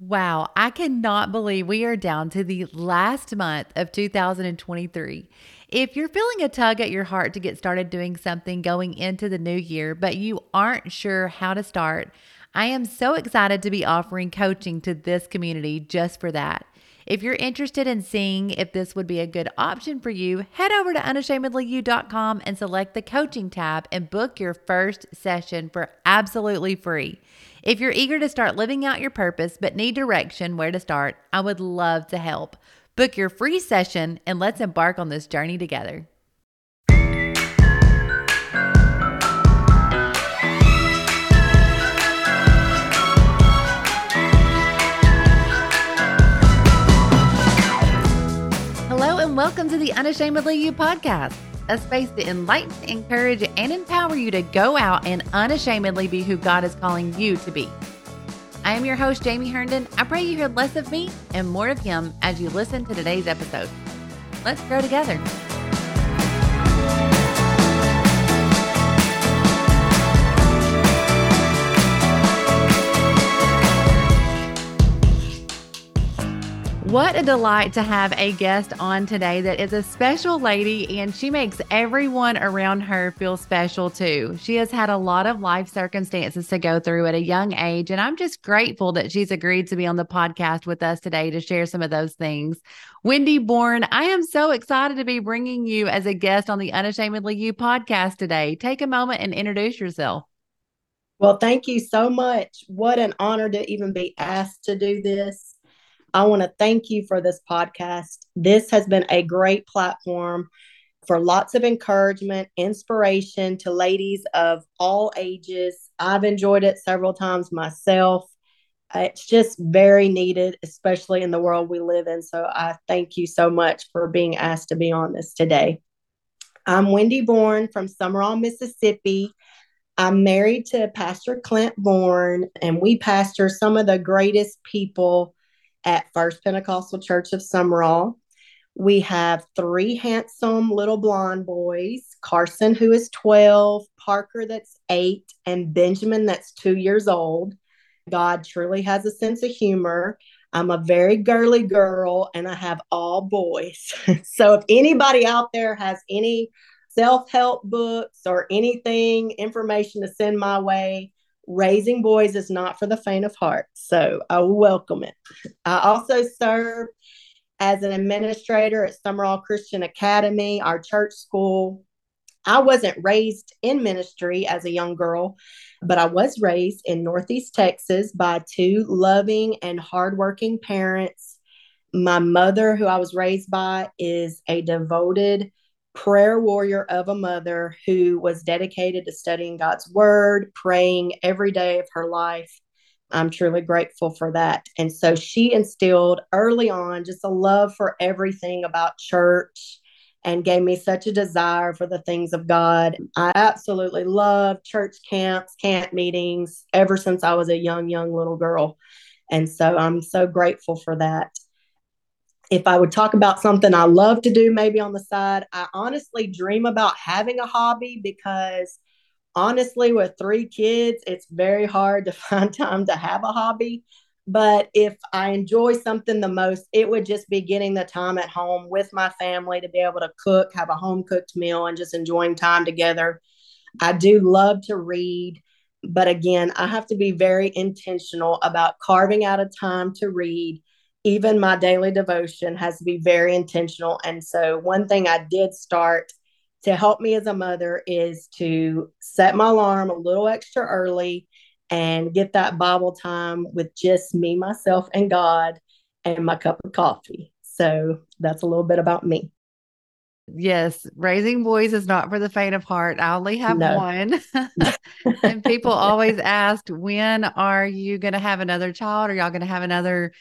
Wow, I cannot believe we are down to the last month of 2023. If you're feeling a tug at your heart to get started doing something going into the new year, but you aren't sure how to start, I am so excited to be offering coaching to this community just for that. If you're interested in seeing if this would be a good option for you, head over to unashamedlyyou.com and select the coaching tab and book your first session for absolutely free. If you're eager to start living out your purpose but need direction where to start, I would love to help. Book your free session and let's embark on this journey together. Hello, and welcome to the Unashamedly You podcast a space to enlighten, encourage, and empower you to go out and unashamedly be who God is calling you to be. I am your host, Jamie Herndon. I pray you hear less of me and more of Him as you listen to today's episode. Let's grow together. What a delight to have a guest on today that is a special lady and she makes everyone around her feel special too. She has had a lot of life circumstances to go through at a young age, and I'm just grateful that she's agreed to be on the podcast with us today to share some of those things. Wendy Bourn, I am so excited to be bringing you as a guest on the Unashamedly You podcast today. Take a moment and introduce yourself. Well, thank you so much. What an honor to even be asked to do this. I want to thank you for this podcast. This has been a great platform for lots of encouragement, inspiration to ladies of all ages. I've enjoyed it several times myself. Uh, it's just very needed, especially in the world we live in. So I thank you so much for being asked to be on this today. I'm Wendy Bourn from Sumrall, Mississippi. I'm married to Pastor Clint Bourn, and we pastor some of the greatest people at First Pentecostal Church of Sumrall. We have three handsome little blonde boys Carson, who is 12, Parker, that's eight, and Benjamin, that's two years old. God truly has a sense of humor. I'm a very girly girl and I have all boys. so if anybody out there has any self help books or anything, information to send my way, raising boys is not for the faint of heart. So I welcome it. I also serve as an administrator at Sumrall Christian Academy, our church school. I wasn't raised in ministry as a young girl, but I was raised in Northeast Texas by two loving and hardworking parents. My mother, who I was raised by, is a devoted prayer warrior of a mother who was dedicated to studying God's word, praying every day of her life. I'm truly grateful for that. And so she instilled early on just a love for everything about church and gave me such a desire for the things of God. I absolutely love church camps, camp meetings ever since I was a young, young little girl. And so I'm so grateful for that if I would talk about something I love to do, maybe on the side, I honestly dream about having a hobby because honestly, with three kids, it's very hard to find time to have a hobby. But if I enjoy something the most, it would just be getting the time at home with my family to be able to cook, have a home cooked meal, and just enjoying time together. I do love to read. But again, I have to be very intentional about carving out a time to read even my daily devotion has to be very intentional. And so, one thing I did start to help me as a mother is to set my alarm a little extra early and get that Bible time with just me, myself, and God and my cup of coffee. So, that's a little bit about me. Yes, raising boys is not for the faint of heart. I only have no. one. and people always ask, when are you going to have another child? Are y'all going to have another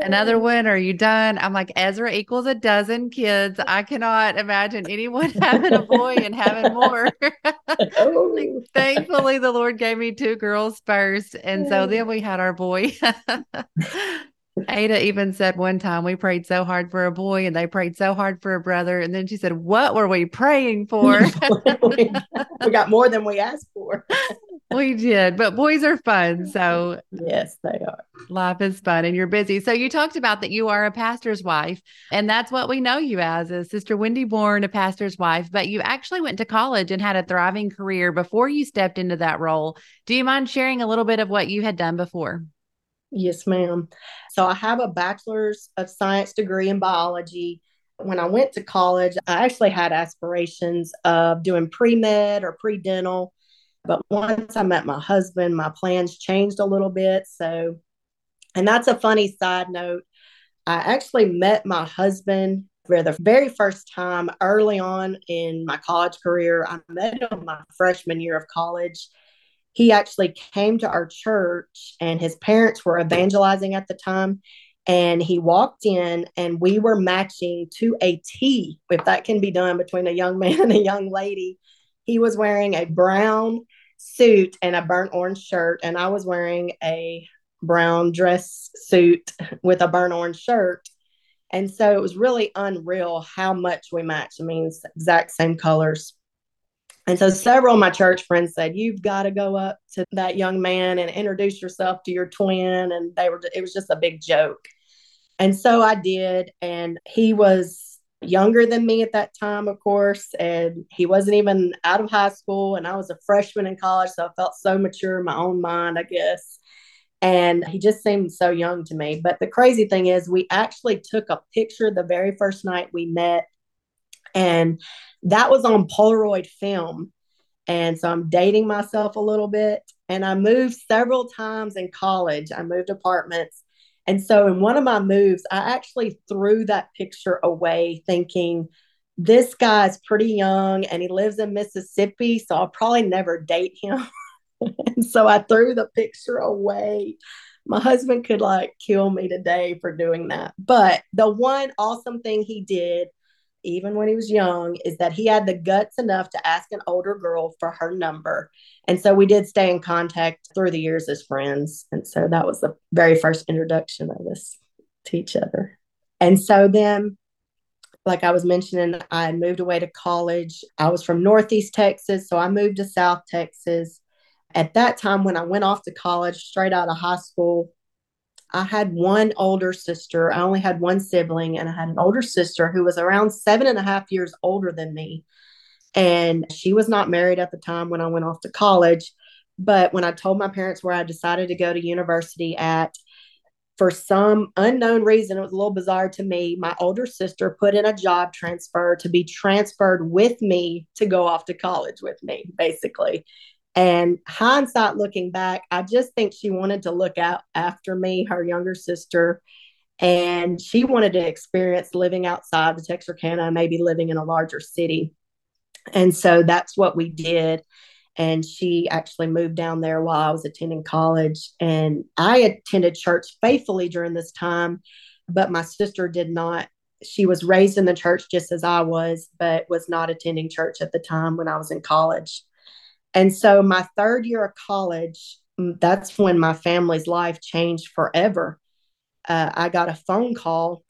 another one are you done? I'm like ezra equals a dozen kids. I cannot imagine anyone having a boy and having more. Oh. thankfully the lord gave me two girls first and so then we had our boy. Ada even said one time we prayed so hard for a boy and they prayed so hard for a brother and then she said what were we praying for? We got more than we asked for we did, but boys are fun. So, yes, they are. Life is fun and you're busy. So, you talked about that you are a pastor's wife, and that's what we know you as, a Sister Wendy Bourn, a pastor's wife. But you actually went to college and had a thriving career before you stepped into that role. Do you mind sharing a little bit of what you had done before? Yes, ma'am. So, I have a bachelor's of science degree in biology when I went to college, I actually had aspirations of doing pre med or pre dental. But once I met my husband, my plans changed a little bit. So, and that's a funny side note. I actually met my husband for the very first time early on in my college career. I met him my freshman year of college. He actually came to our church, and his parents were evangelizing at the time and he walked in and we were matching to a T, if that can be done between a young man and a young lady. He was wearing a brown suit and a burnt orange shirt, and I was wearing a brown dress suit with a burnt orange shirt. And so it was really unreal how much we matched. I mean, exact same colors. And so several of my church friends said, You've got to go up to that young man and introduce yourself to your twin. And they were, it was just a big joke. And so I did. And he was younger than me at that time, of course. And he wasn't even out of high school. And I was a freshman in college. So I felt so mature in my own mind, I guess. And he just seemed so young to me. But the crazy thing is, we actually took a picture the very first night we met. And that was on Polaroid film. And so I'm dating myself a little bit. And I moved several times in college. I moved apartments and so in one of my moves, I actually threw that picture away thinking, this guy's pretty young and he lives in Mississippi, so I'll probably never date him. and so I threw the picture away. My husband could like kill me today for doing that. But the one awesome thing he did even when he was young, is that he had the guts enough to ask an older girl for her number. And so we did stay in contact through the years as friends. And so that was the very first introduction of us to each other. And so then, like I was mentioning, I moved away to college. I was from Northeast Texas, so I moved to South Texas. At that time, when I went off to college, straight out of high school, I had one older sister. I only had one sibling, and I had an older sister who was around seven and a half years older than me. And she was not married at the time when I went off to college. But when I told my parents where I decided to go to university at, for some unknown reason, it was a little bizarre to me. My older sister put in a job transfer to be transferred with me to go off to college with me, basically. And hindsight looking back, I just think she wanted to look out after me, her younger sister, and she wanted to experience living outside the Texarkana, maybe living in a larger city. And so that's what we did. And she actually moved down there while I was attending college. And I attended church faithfully during this time, but my sister did not. She was raised in the church just as I was, but was not attending church at the time when I was in college. And so my third year of college, mm, that's when my family's life changed forever. Uh, I got a phone call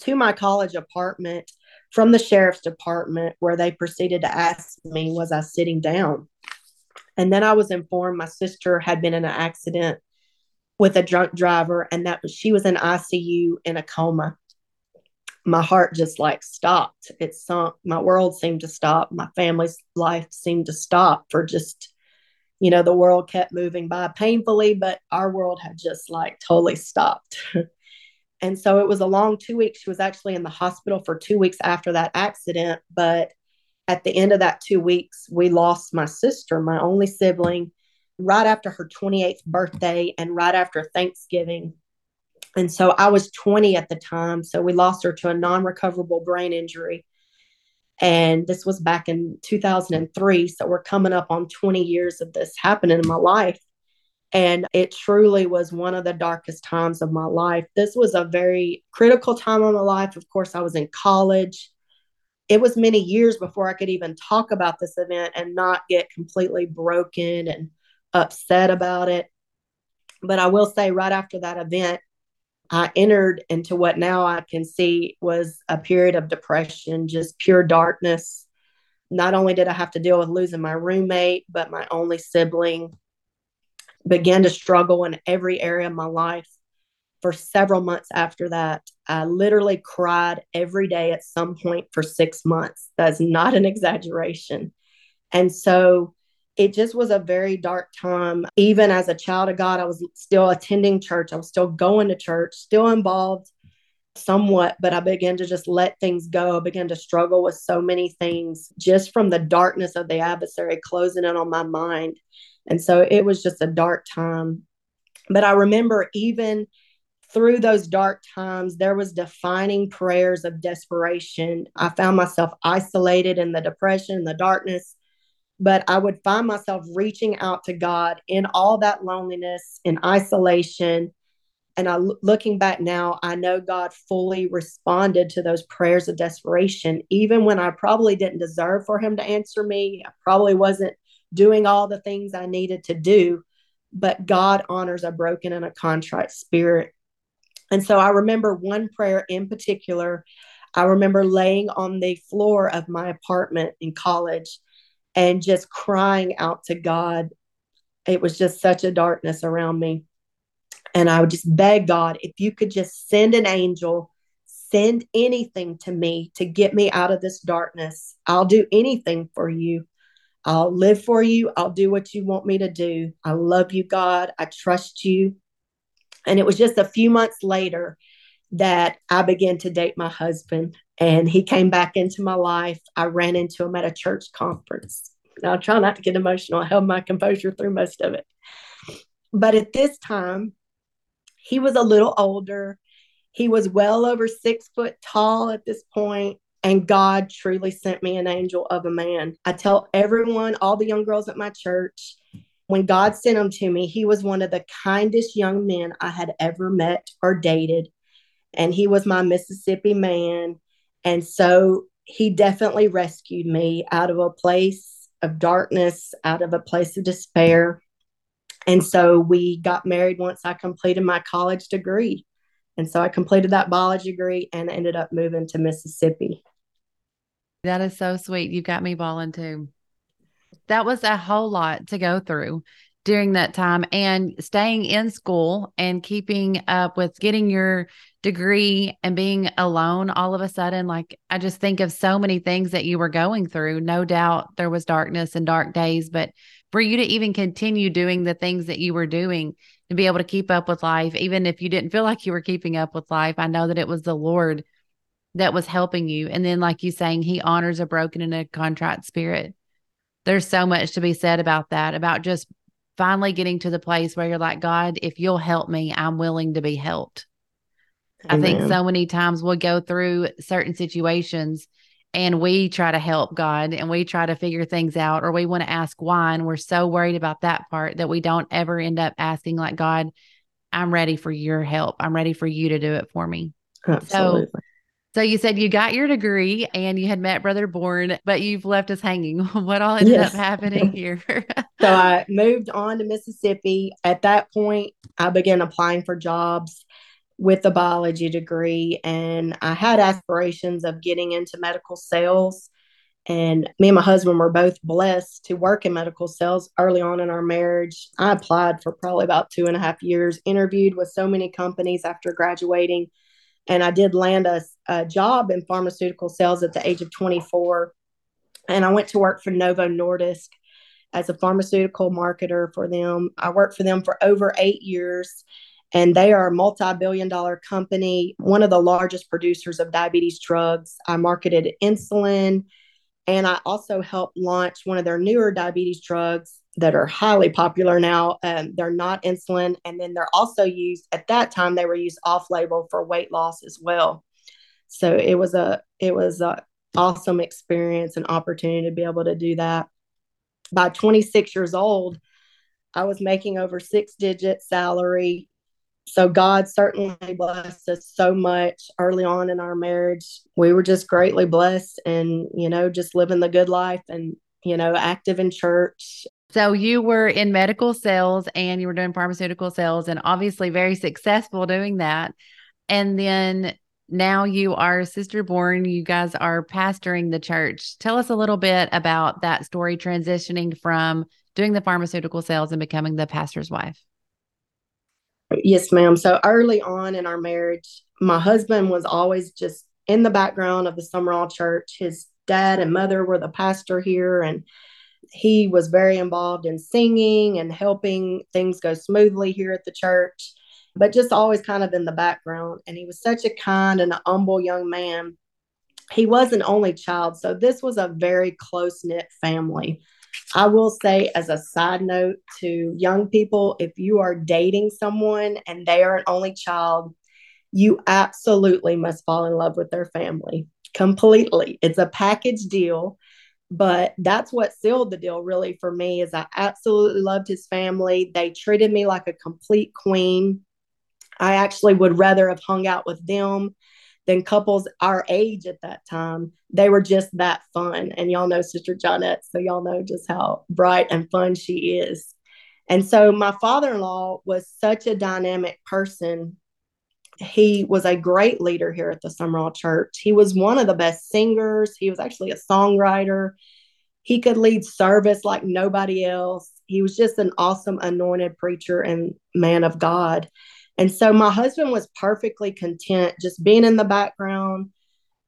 to my college apartment from the sheriff's department where they proceeded to ask me, was I sitting down? And then I was informed my sister had been in an accident with a drunk driver and that she was in ICU in a coma my heart just like stopped. It sunk. My world seemed to stop. My family's life seemed to stop for just, you know, the world kept moving by painfully, but our world had just like totally stopped. and so it was a long two weeks. She was actually in the hospital for two weeks after that accident. But at the end of that two weeks, we lost my sister, my only sibling, right after her 28th birthday and right after Thanksgiving and so I was 20 at the time. So we lost her to a non recoverable brain injury. And this was back in 2003. So we're coming up on 20 years of this happening in my life. And it truly was one of the darkest times of my life. This was a very critical time in my life. Of course, I was in college. It was many years before I could even talk about this event and not get completely broken and upset about it. But I will say, right after that event, I entered into what now I can see was a period of depression, just pure darkness. not only did I have to deal with losing my roommate, but my only sibling began to struggle in every area of my life for several months after that. I literally cried every day at some point for six months. That's not an exaggeration. And so it just was a very dark time. Even as a child of God, I was still attending church, I was still going to church, still involved somewhat, but I began to just let things go. I began to struggle with so many things just from the darkness of the adversary closing in on my mind. And so it was just a dark time. But I remember even through those dark times, there was defining prayers of desperation. I found myself isolated in the depression, the darkness, but I would find myself reaching out to God in all that loneliness and isolation. And I looking back now, I know God fully responded to those prayers of desperation, even when I probably didn't deserve for him to answer me. I probably wasn't doing all the things I needed to do, but God honors a broken and a contrite spirit. And so I remember one prayer in particular. I remember laying on the floor of my apartment in college and just crying out to God. It was just such a darkness around me. And I would just beg God, if you could just send an angel, send anything to me to get me out of this darkness. I'll do anything for you. I'll live for you. I'll do what you want me to do. I love you, God. I trust you. And it was just a few months later that I began to date my husband, and he came back into my life. I ran into him at a church conference. Now, I try not to get emotional. I held my composure through most of it. But at this time, he was a little older. He was well over six foot tall at this point, and God truly sent me an angel of a man. I tell everyone, all the young girls at my church, when God sent him to me, he was one of the kindest young men I had ever met or dated. And he was my Mississippi man. And so he definitely rescued me out of a place of darkness, out of a place of despair. And so we got married once I completed my college degree. And so I completed that biology degree and ended up moving to Mississippi. That is so sweet. You got me balling too that was a whole lot to go through during that time and staying in school and keeping up with getting your degree and being alone all of a sudden like i just think of so many things that you were going through. No doubt there was darkness and dark days but for you to even continue doing the things that you were doing to be able to keep up with life even if you didn't feel like you were keeping up with life i know that it was the lord that was helping you. And then like you saying he honors a broken and a contrite spirit. There's so much to be said about that, about just finally getting to the place where you're like, God, if you'll help me, I'm willing to be helped. Amen. I think so many times we'll go through certain situations and we try to help God and we try to figure things out or we want to ask why. And we're so worried about that part that we don't ever end up asking, like, God, I'm ready for your help. I'm ready for you to do it for me. Absolutely. So so you said you got your degree and you had met Brother Bourn, but you've left us hanging. What all ended yes. up happening here? so I moved on to Mississippi. At that point, I began applying for jobs with a biology degree, and I had aspirations of getting into medical sales. And me and my husband were both blessed to work in medical sales early on in our marriage. I applied for probably about two and a half years, interviewed with so many companies after graduating and I did land a, a job in pharmaceutical sales at the age of 24. And I went to work for Novo Nordisk as a pharmaceutical marketer for them. I worked for them for over eight years, and they are a multi billion dollar company, one of the largest producers of diabetes drugs. I marketed insulin, and I also helped launch one of their newer diabetes drugs that are highly popular now. Um, they're not insulin, and then they're also used at that time. They were used off label for weight loss as well. So it was a it was a awesome experience and opportunity to be able to do that. By 26 years old, I was making over six digit salary. So God certainly blessed us so much early on in our marriage. We were just greatly blessed and, you know, just living the good life and, you know, active in church so you were in medical sales and you were doing pharmaceutical sales and obviously very successful doing that. And then now you are Sister Bourn. You guys are pastoring the church. Tell us a little bit about that story transitioning from doing the pharmaceutical sales and becoming the pastor's wife. Yes, ma'am. So early on in our marriage, my husband was always just in the background of the Sumrall Church. His dad and mother were the pastor here, and he was very involved in singing and helping things go smoothly here at the church, but just always kind of in the background. And he was such a kind and humble young man. He was an only child, so this was a very close knit family. I will say, as a side note to young people, if you are dating someone and they are an only child, you absolutely must fall in love with their family completely. It's a package deal, but that's what sealed the deal really for me is I absolutely loved his family. They treated me like a complete queen. I actually would rather have hung out with them than couples our age at that time. They were just that fun. And y'all know Sister Johnette, so y'all know just how bright and fun she is. And so my father in law was such a dynamic person. He was a great leader here at the Sumrall Church. He was one of the best singers. He was actually a songwriter. He could lead service like nobody else. He was just an awesome anointed preacher and man of God. And so my husband was perfectly content just being in the background.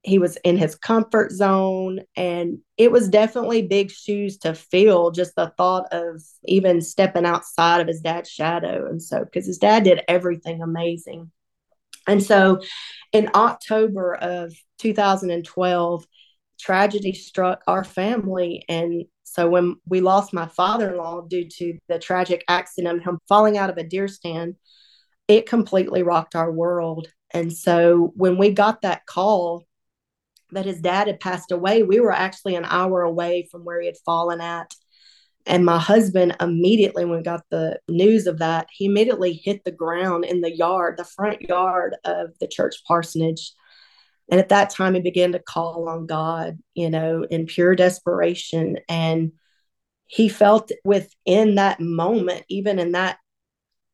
He was in his comfort zone, and it was definitely big shoes to fill. Just the thought of even stepping outside of his dad's shadow. And so, because his dad did everything amazing. And so, in October of 2012, tragedy struck our family. And so, when we lost my father in law due to the tragic accident of him falling out of a deer stand, it completely rocked our world. And so when we got that call that his dad had passed away, we were actually an hour away from where he had fallen at. And my husband immediately, when we got the news of that, he immediately hit the ground in the yard, the front yard of the church parsonage. And at that time, he began to call on God, you know, in pure desperation. And he felt within that moment, even in that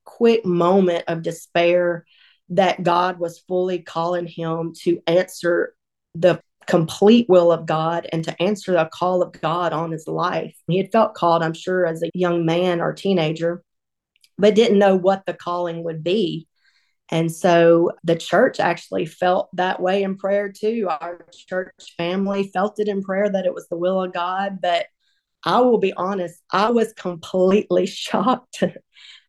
quick moment of despair that God was fully calling him to answer the complete will of God and to answer the call of God on his life. He had felt called, I'm sure, as a young man or teenager, but didn't know what the calling would be. And so the church actually felt that way in prayer too. Our church family felt it in prayer that it was the will of God. But I will be honest, I was completely shocked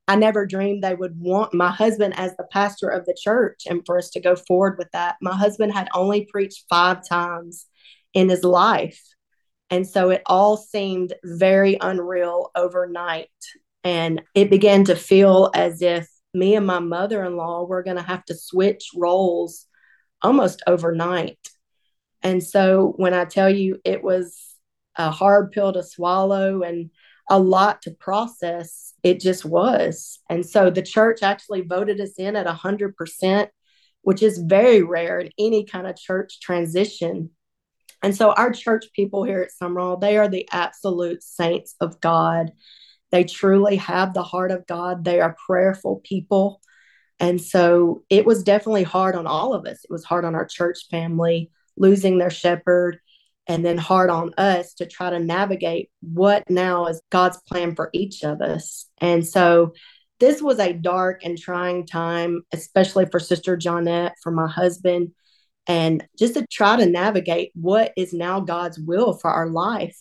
I never dreamed they would want my husband as the pastor of the church and for us to go forward with that. My husband had only preached five times in his life. And so it all seemed very unreal overnight. And it began to feel as if me and my mother in law were going to have to switch roles almost overnight. And so when I tell you it was a hard pill to swallow and a lot to process. It just was. And so the church actually voted us in at 100%, which is very rare in any kind of church transition. And so our church people here at Sumrall, they are the absolute saints of God. They truly have the heart of God. They are prayerful people. And so it was definitely hard on all of us. It was hard on our church family, losing their shepherd and then hard on us to try to navigate what now is God's plan for each of us. And so this was a dark and trying time, especially for Sister Johnette, for my husband, and just to try to navigate what is now God's will for our life.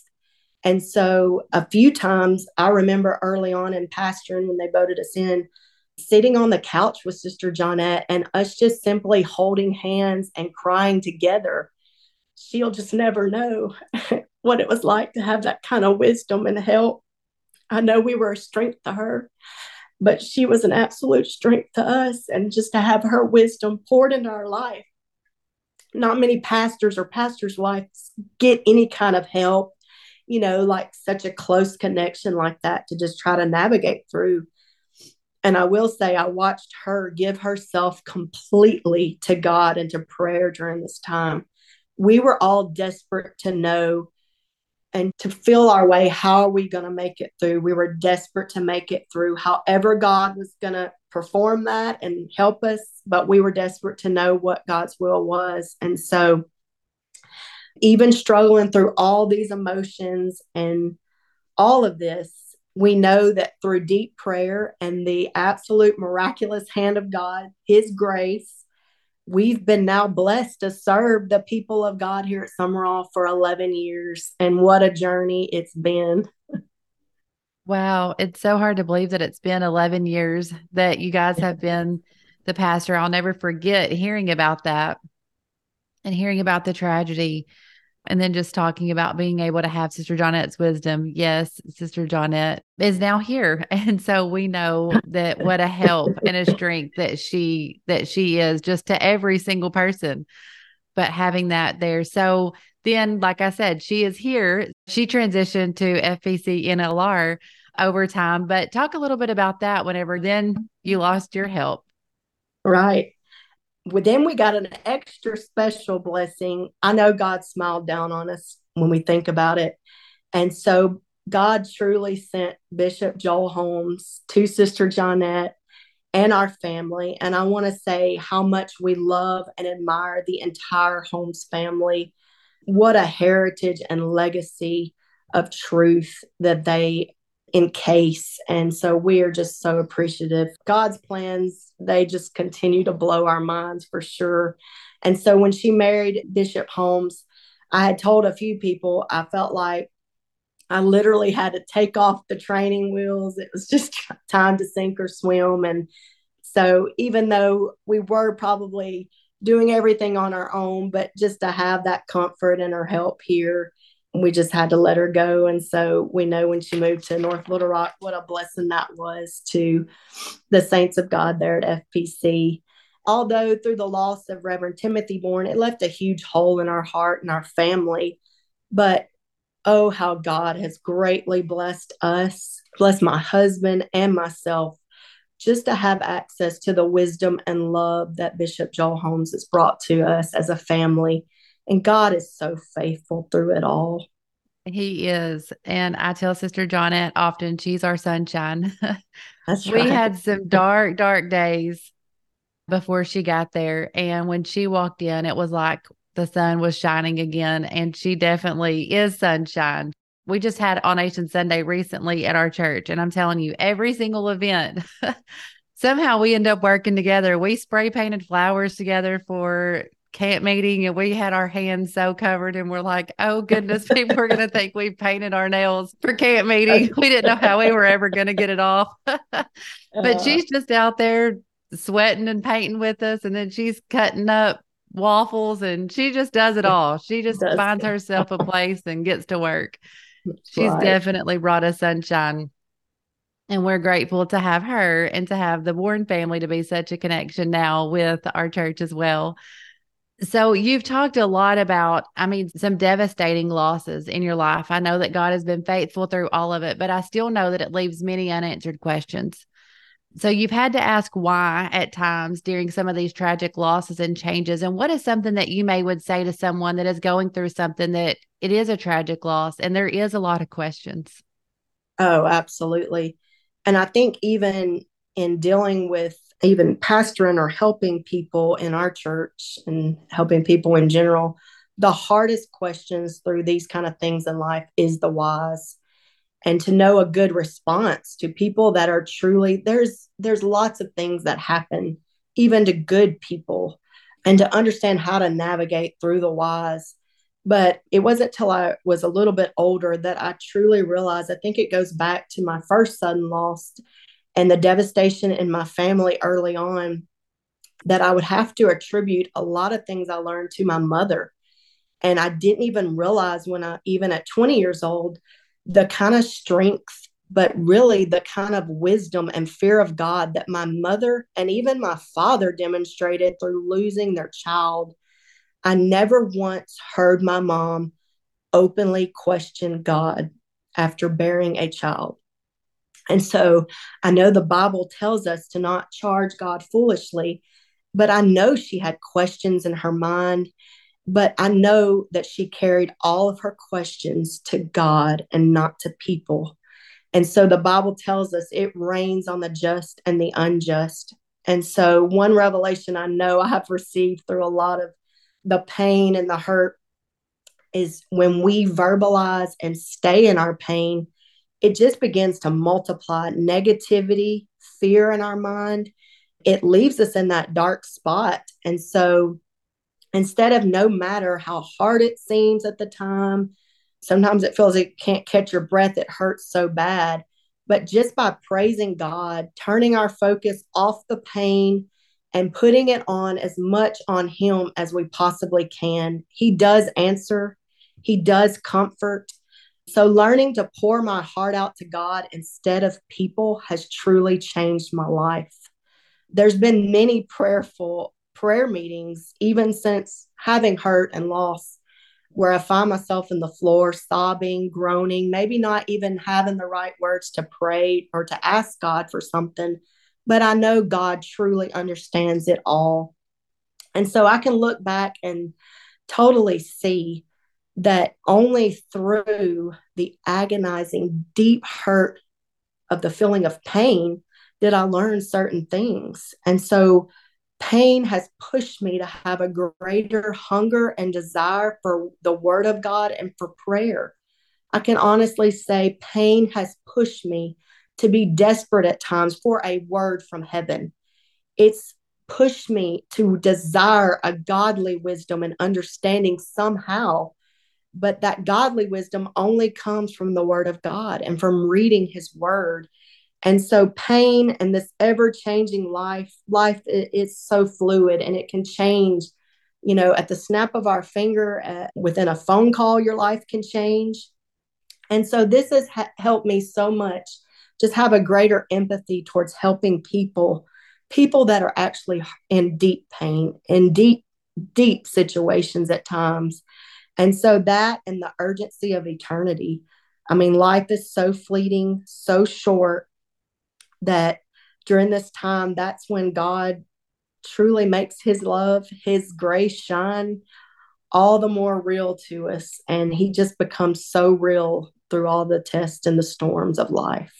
And so a few times I remember early on in pastoring when they voted us in, sitting on the couch with Sister Johnette and us just simply holding hands and crying together she'll just never know what it was like to have that kind of wisdom and help. I know we were a strength to her, but she was an absolute strength to us. And just to have her wisdom poured into our life. Not many pastors or pastors' wives get any kind of help, you know, like such a close connection like that to just try to navigate through. And I will say, I watched her give herself completely to God and to prayer during this time we were all desperate to know and to feel our way. How are we going to make it through? We were desperate to make it through, however, God was going to perform that and help us, but we were desperate to know what God's will was. And so, even struggling through all these emotions and all of this, we know that through deep prayer and the absolute miraculous hand of God, His grace, we've been now blessed to serve the people of God here at Sumrall for 11 years. And what a journey it's been. Wow. It's so hard to believe that it's been 11 years that you guys have been the pastor. I'll never forget hearing about that and hearing about the tragedy. And then just talking about being able to have Sister Johnette's wisdom. Yes, Sister Johnette is now here. And so we know that what a help and a strength that she that she is just to every single person. But having that there. So then, like I said, she is here. She transitioned to FPC NLR over time. But talk a little bit about that whenever then you lost your help. Right. Then we got an extra special blessing. I know God smiled down on us when we think about it. And so God truly sent Bishop Joel Holmes to Sister Johnette and our family. And I want to say how much we love and admire the entire Holmes family. What a heritage and legacy of truth that they encase. And so we are just so appreciative. God's plans, they just continue to blow our minds for sure. And so when she married Bishop Holmes, I had told a few people I felt like I literally had to take off the training wheels. It was just time to sink or swim. And so even though we were probably doing everything on our own, but just to have that comfort and her help here we just had to let her go. And so we know when she moved to North Little Rock, what a blessing that was to the saints of God there at FPC. Although through the loss of Reverend Timothy Bourn, it left a huge hole in our heart and our family. But oh, how God has greatly blessed us, blessed my husband and myself, just to have access to the wisdom and love that Bishop Joel Holmes has brought to us as a family and God is so faithful through it all. He is. And I tell Sister Johnette often she's our sunshine. That's right. We had some dark, dark days before she got there. And when she walked in, it was like the sun was shining again. And she definitely is sunshine. We just had On Nation Sunday recently at our church. And I'm telling you, every single event, somehow we end up working together. We spray painted flowers together for camp meeting and we had our hands so covered and we're like, oh goodness, people are going to think we painted our nails for camp meeting. We didn't know how we were ever going to get it off. but uh, she's just out there sweating and painting with us. And then she's cutting up waffles and she just does it all. She just finds herself a place and gets to work. That's she's right. definitely brought us sunshine. And we're grateful to have her and to have the Bourn family to be such a connection now with our church as well. So you've talked a lot about, I mean, some devastating losses in your life. I know that God has been faithful through all of it, but I still know that it leaves many unanswered questions. So you've had to ask why at times during some of these tragic losses and changes. And what is something that you may would say to someone that is going through something that it is a tragic loss and there is a lot of questions? Oh, absolutely. And I think even in dealing with even pastoring or helping people in our church and helping people in general, the hardest questions through these kind of things in life is the whys. And to know a good response to people that are truly there's there's lots of things that happen even to good people and to understand how to navigate through the whys. But it wasn't till i was a little bit older that i truly realized i think it goes back to my first son lost and the devastation in my family early on that I would have to attribute a lot of things I learned to my mother. And I didn't even realize when I, even at 20 years old, the kind of strength, but really the kind of wisdom and fear of God that my mother and even my father demonstrated through losing their child. I never once heard my mom openly question God after bearing a child. And so I know the Bible tells us to not charge God foolishly, but I know she had questions in her mind but I know that she carried all of her questions to God and not to people. And so the Bible tells us it rains on the just and the unjust. And so, one revelation I know I have received through a lot of the pain and the hurt is when we verbalize and stay in our pain, it just begins to multiply negativity, fear in our mind. It leaves us in that dark spot. And so, instead of no matter how hard it seems at the time, sometimes it feels it can't catch your breath, it hurts so bad. But just by praising God, turning our focus off the pain and putting it on as much on Him as we possibly can, He does answer, He does comfort. So, learning to pour my heart out to God instead of people has truly changed my life. There's been many prayerful prayer meetings, even since having hurt and loss, where I find myself in the floor sobbing, groaning, maybe not even having the right words to pray or to ask God for something, but I know God truly understands it all. And so I can look back and totally see that only through the agonizing, deep hurt of the feeling of pain did I learn certain things. And so pain has pushed me to have a greater hunger and desire for the word of God and for prayer. I can honestly say pain has pushed me to be desperate at times for a word from heaven. It's pushed me to desire a godly wisdom and understanding somehow. But that godly wisdom only comes from the word of God and from reading his word. And so pain and this ever changing life life is so fluid and it can change you know at the snap of our finger uh, within a phone call your life can change. And so this has ha- helped me so much just have a greater empathy towards helping people people that are actually in deep pain in deep deep situations at times and so that and the urgency of eternity i mean life is so fleeting so short that during this time, that's when God truly makes his love, his grace shine all the more real to us. And he just becomes so real through all the tests and the storms of life.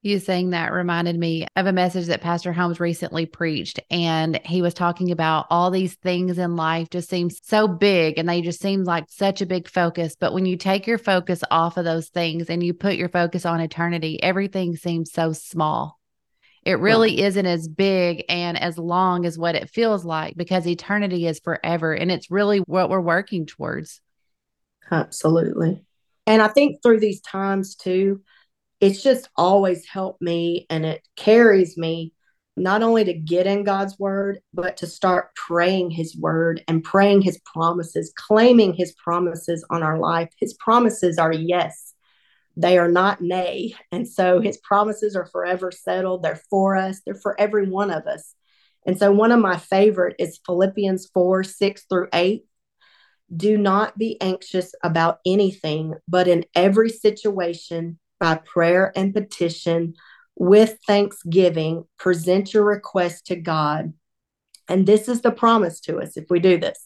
You saying that reminded me of a message that Pastor Holmes recently preached. And he was talking about all these things in life just seem so big and they just seem like such a big focus. But when you take your focus off of those things and you put your focus on eternity, everything seems so small. It really isn't as big and as long as what it feels like because eternity is forever. And it's really what we're working towards. Absolutely. And I think through these times too, it's just always helped me and it carries me not only to get in God's word, but to start praying his word and praying his promises, claiming his promises on our life. His promises are yes, they are not nay. And so his promises are forever settled. They're for us, they're for every one of us. And so one of my favorite is Philippians 4 6 through 8. Do not be anxious about anything, but in every situation, by prayer and petition with thanksgiving, present your request to God. And this is the promise to us if we do this.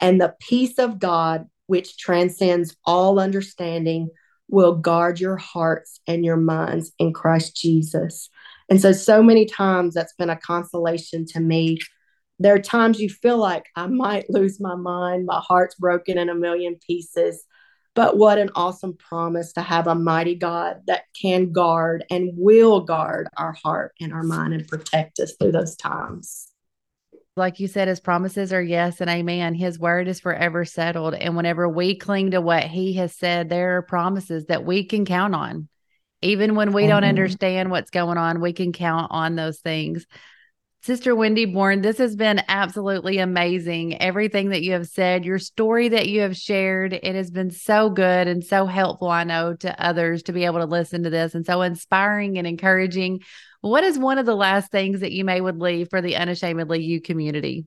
And the peace of God, which transcends all understanding, will guard your hearts and your minds in Christ Jesus. And so, so many times that's been a consolation to me. There are times you feel like I might lose my mind, my heart's broken in a million pieces. But what an awesome promise to have a mighty God that can guard and will guard our heart and our mind and protect us through those times. Like you said, his promises are yes and amen. His word is forever settled. And whenever we cling to what he has said, there are promises that we can count on. Even when we mm-hmm. don't understand what's going on, we can count on those things. Sister Wendy Bourn, this has been absolutely amazing. Everything that you have said, your story that you have shared, it has been so good and so helpful, I know, to others to be able to listen to this and so inspiring and encouraging. What is one of the last things that you may would leave for the unashamedly you community?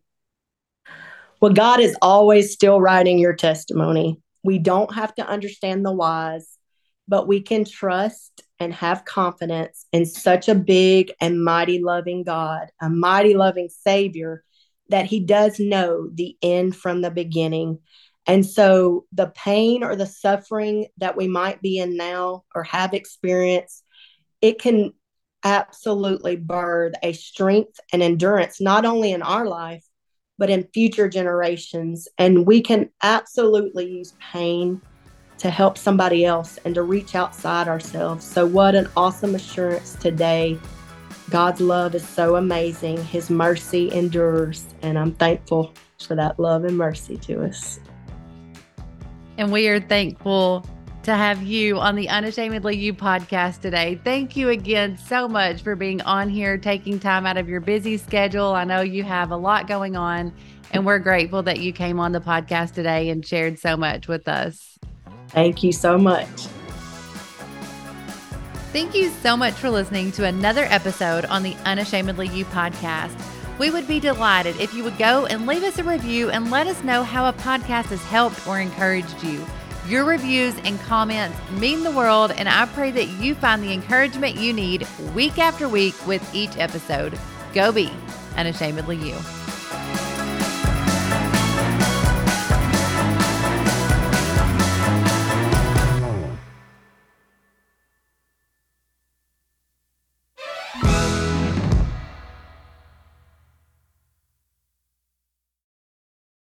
Well, God is always still writing your testimony. We don't have to understand the whys, but we can trust and have confidence in such a big and mighty loving God, a mighty loving Savior that He does know the end from the beginning. And so the pain or the suffering that we might be in now or have experienced, it can absolutely birth a strength and endurance, not only in our life, but in future generations. And we can absolutely use pain to help somebody else and to reach outside ourselves. So, what an awesome assurance today. God's love is so amazing. His mercy endures. And I'm thankful for that love and mercy to us. And we are thankful to have you on the Unashamedly You podcast today. Thank you again so much for being on here, taking time out of your busy schedule. I know you have a lot going on, and we're grateful that you came on the podcast today and shared so much with us. Thank you so much. Thank you so much for listening to another episode on the Unashamedly You podcast. We would be delighted if you would go and leave us a review and let us know how a podcast has helped or encouraged you. Your reviews and comments mean the world, and I pray that you find the encouragement you need week after week with each episode. Go be unashamedly you.